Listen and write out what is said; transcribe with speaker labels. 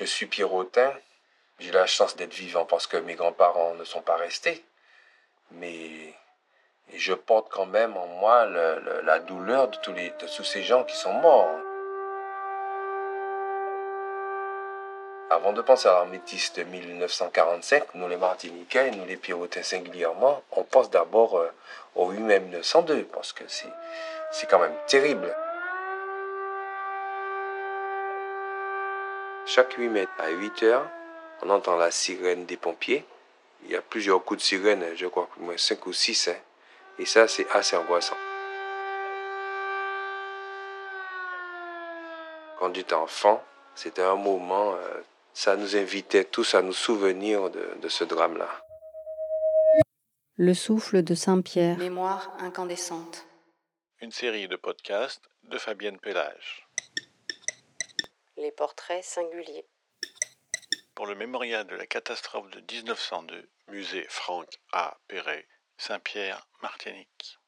Speaker 1: Je suis Pierrotin. J'ai la chance d'être vivant parce que mes grands-parents ne sont pas restés. Mais je porte quand même en moi la douleur de tous, ces gens qui sont morts. Avant de penser à la métisse de 1945, nous les Martiniquais, nous les Pierrotins singulièrement, on pense d'abord euh, au 8 mai 1902 parce que c'est quand même terrible. Chaque 8 mai à 8 heures, on entend la sirène des pompiers. Il y a plusieurs coups de sirène, je crois au moins 5 ou 6. Hein. Et ça, c'est assez angoissant. Quand j'étais enfant, c'était un moment, euh, ça nous invitait tous à nous souvenir de, de ce drame-là.
Speaker 2: Le souffle de Saint-Pierre.
Speaker 3: Mémoire incandescente.
Speaker 4: Une série de podcasts de Fabienne Pellage.
Speaker 3: Les portraits singuliers.
Speaker 4: Pour le mémorial de la catastrophe de 1902, musée Franck A. Perret, Saint-Pierre, Martinique.